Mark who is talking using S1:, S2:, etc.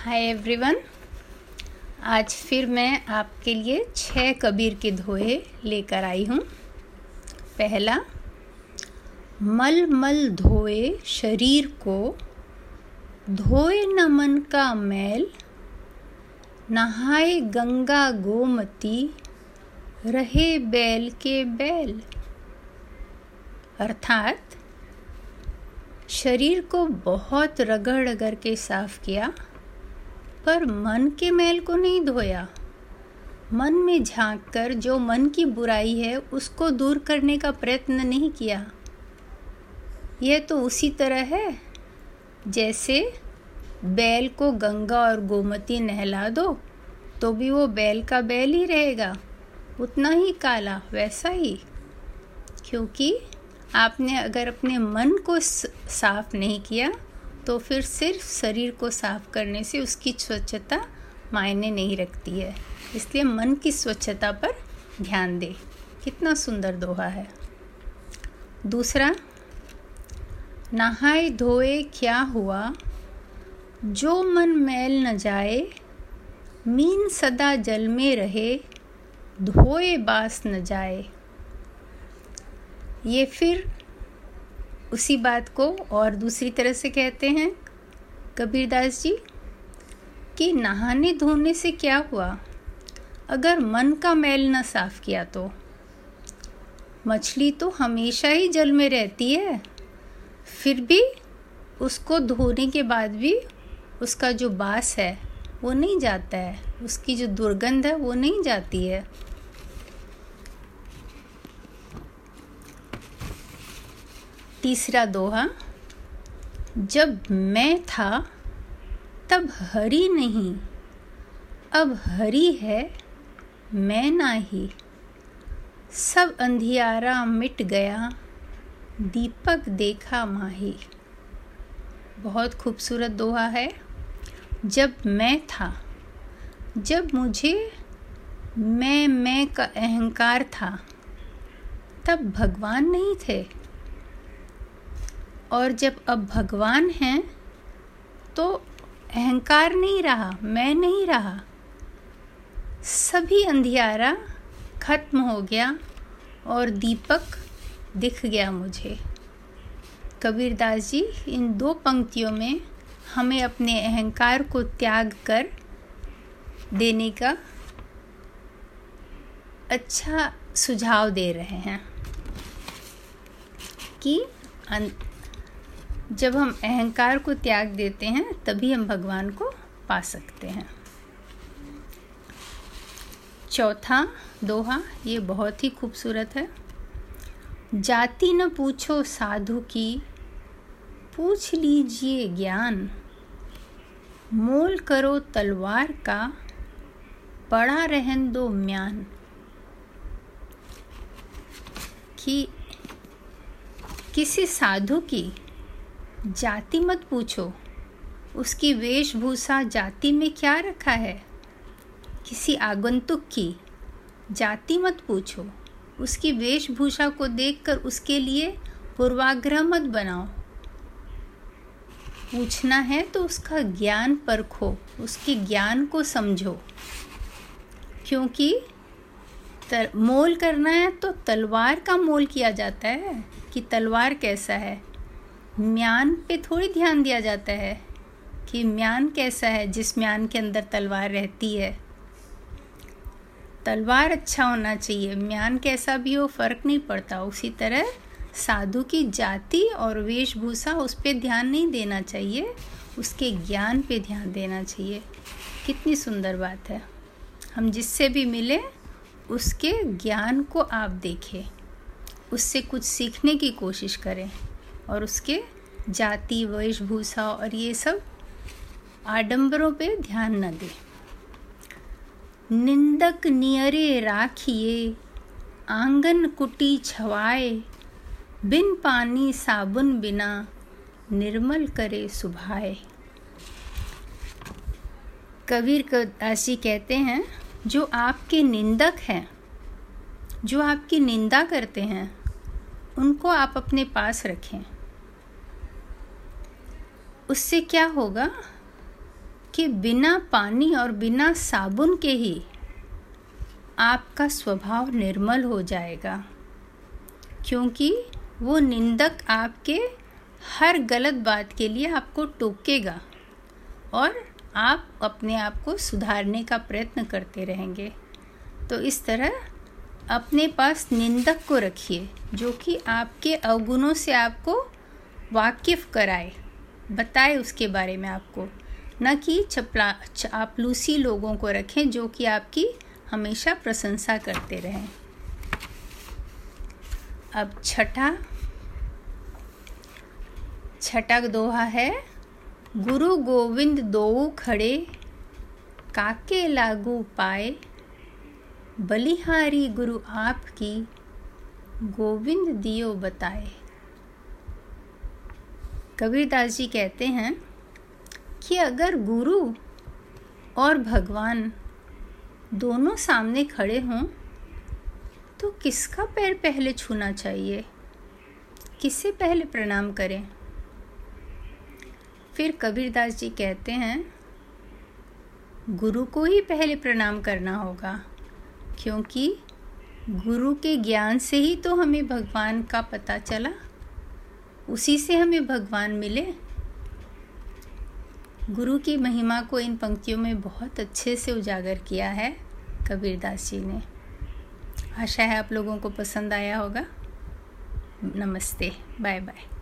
S1: Hi everyone आज फिर मैं आपके लिए छह कबीर के धोए लेकर आई हूँ। पहला, मल मल धोए शरीर को, धोए न मन का मैल, नहाए गंगा गोमती, रहे बैल के बैल। अर्थात, शरीर को बहुत रगड़ रगड़ के साफ़ किया पर मन के मैल को नहीं धोया। मन में झाँक कर जो मन की बुराई है, उसको दूर करने का प्रयत्न नहीं किया। यह तो उसी तरह है, जैसे बैल को गंगा और गोमती नहला दो तो भी वो बैल का बैल ही रहेगा। उतना ही काला, वैसा ही। क्योंकि आपने अगर अपने मन को साफ़ नहीं किया तो फिर सिर्फ़ शरीर को साफ़ करने से उसकी स्वच्छता मायने नहीं रखती है। इसलिए मन की स्वच्छता पर ध्यान दे। कितना सुंदर दोहा है। दूसरा, नहाए धोए क्या हुआ? जो मन मैल न जाए, मीन सदा जल में रहे, धोए बास न जाए। ये फिर उसी बात को और दूसरी तरह से कहते हैं कबीरदास जी, कि नहाने धोने से क्या हुआ? अगर मन का मैल न साफ़ किया तो? मछली तो हमेशा ही जल में रहती है। फिर भी उसको धोने के बाद भी उसका जो बास है, वो नहीं जाता है। उसकी जो दुर्गंध है, वो नहीं जाती है। तीसरा दोहा, जब मैं था, तब हरी नहीं, अब हरी है, मैं ना ही सब अंधियारा मिट गया, दीपक देखा माही। बहुत खूबसूरत दोहा है। जब मैं था, जब मुझे, मैं मैं का अहंकार था, तब भगवान नहीं थे। और जब अब भगवान हैं तो अहंकार नहीं रहा, मैं नहीं रहा। सभी अंधियारा खत्म हो गया और दीपक दिख गया मुझे। कबीरदास जी, इन दो पंक्तियों में हमें अपने अहंकार को त्याग कर देने का अच्छा सुझाव दे रहे हैं कि जब हम अहंकार को त्याग देते हैं, तभी हम भगवान को पा सकते हैं। चौथा, दोहा, ये बहुत ही खूबसूरत है। जाति न पूछो साधु की, पूछ लीजिए ज्ञान। मोल करो तलवार का, पड़ा रहन दो म्यान। कि किसी साधु की जाति मत पूछो। उसकी वेशभूषा जाति में क्या रखा है? किसी आगंतुक की जाति मत पूछो। उसकी वेशभूषा को देखकर उसके लिए पूर्वाग्रह मत बनाओ। पूछना है तो उसका ज्ञान परखो उसके ज्ञान को समझो। क्योंकि तर, मोल करना है तो तलवार का मोल किया जाता है कि तलवार कैसा है। म्यान पे थोड़ी ध्यान दिया जाता है कि म्यान कैसा है, जिस म्यान के अंदर तलवार रहती है। तलवार अच्छा होना चाहिए, म्यान कैसा भी हो, फ़र्क नहीं पड़ता। उसी तरह साधु की जाति और वेशभूषा उस पर ध्यान नहीं देना चाहिए, उसके ज्ञान पे ध्यान देना चाहिए। कितनी सुंदर बात है। हम जिससे भी मिले, उसके ज्ञान को आप देखें। उससे कुछ सीखने की कोशिश करें। और उसके जाति, वेशभूषा और ये सब आडंबरों पे ध्यान न दे। निंदक नियरे राखिए, आँगन कुटी छवाए, बिन पानी साबुन बिना निर्मल करे सुभाए। कबीर दासी कहते हैं, जो आपके निंदक हैं, जो आपकी निंदा करते हैं, उनको आप अपने पास रखें। उससे क्या होगा कि बिना पानी और बिना साबुन के ही आपका स्वभाव निर्मल हो जाएगा, क्योंकि वो निंदक आपके हर गलत बात के लिए आपको टोकेगा और आप अपने आप को सुधारने का प्रयत्न करते रहेंगे। तो इस तरह अपने पास निंदक को रखिए, जो कि आपके अवगुणों से आपको वाकिफ कराए। बताए उसके बारे में आपको। न कि चपला चापलूसी लोगों को रखें जो कि आपकी हमेशा प्रशंसा करते रहें। अब छठा छठा दोहा है, गुरु गोविंद दो खड़े, काके लागू पाए, बलिहारी गुरु आपकी, गोविंद दियो बताए। कबीरदास जी कहते हैं कि अगर गुरु और भगवान दोनों सामने खड़े हों तो किसका पैर पहले छूना चाहिए? किसे पहले प्रणाम करें? फिर कबीरदास जी कहते हैं, गुरु को ही पहले प्रणाम करना होगा, क्योंकि गुरु के ज्ञान से ही तो हमें भगवान का पता चला। उसी से हमें भगवान मिले। गुरु की महिमा को इन पंक्तियों में बहुत अच्छे से उजागर किया है, कबीरदास जी ने। आशा है आप लोगों को पसंद आया होगा। नमस्ते बाय बाय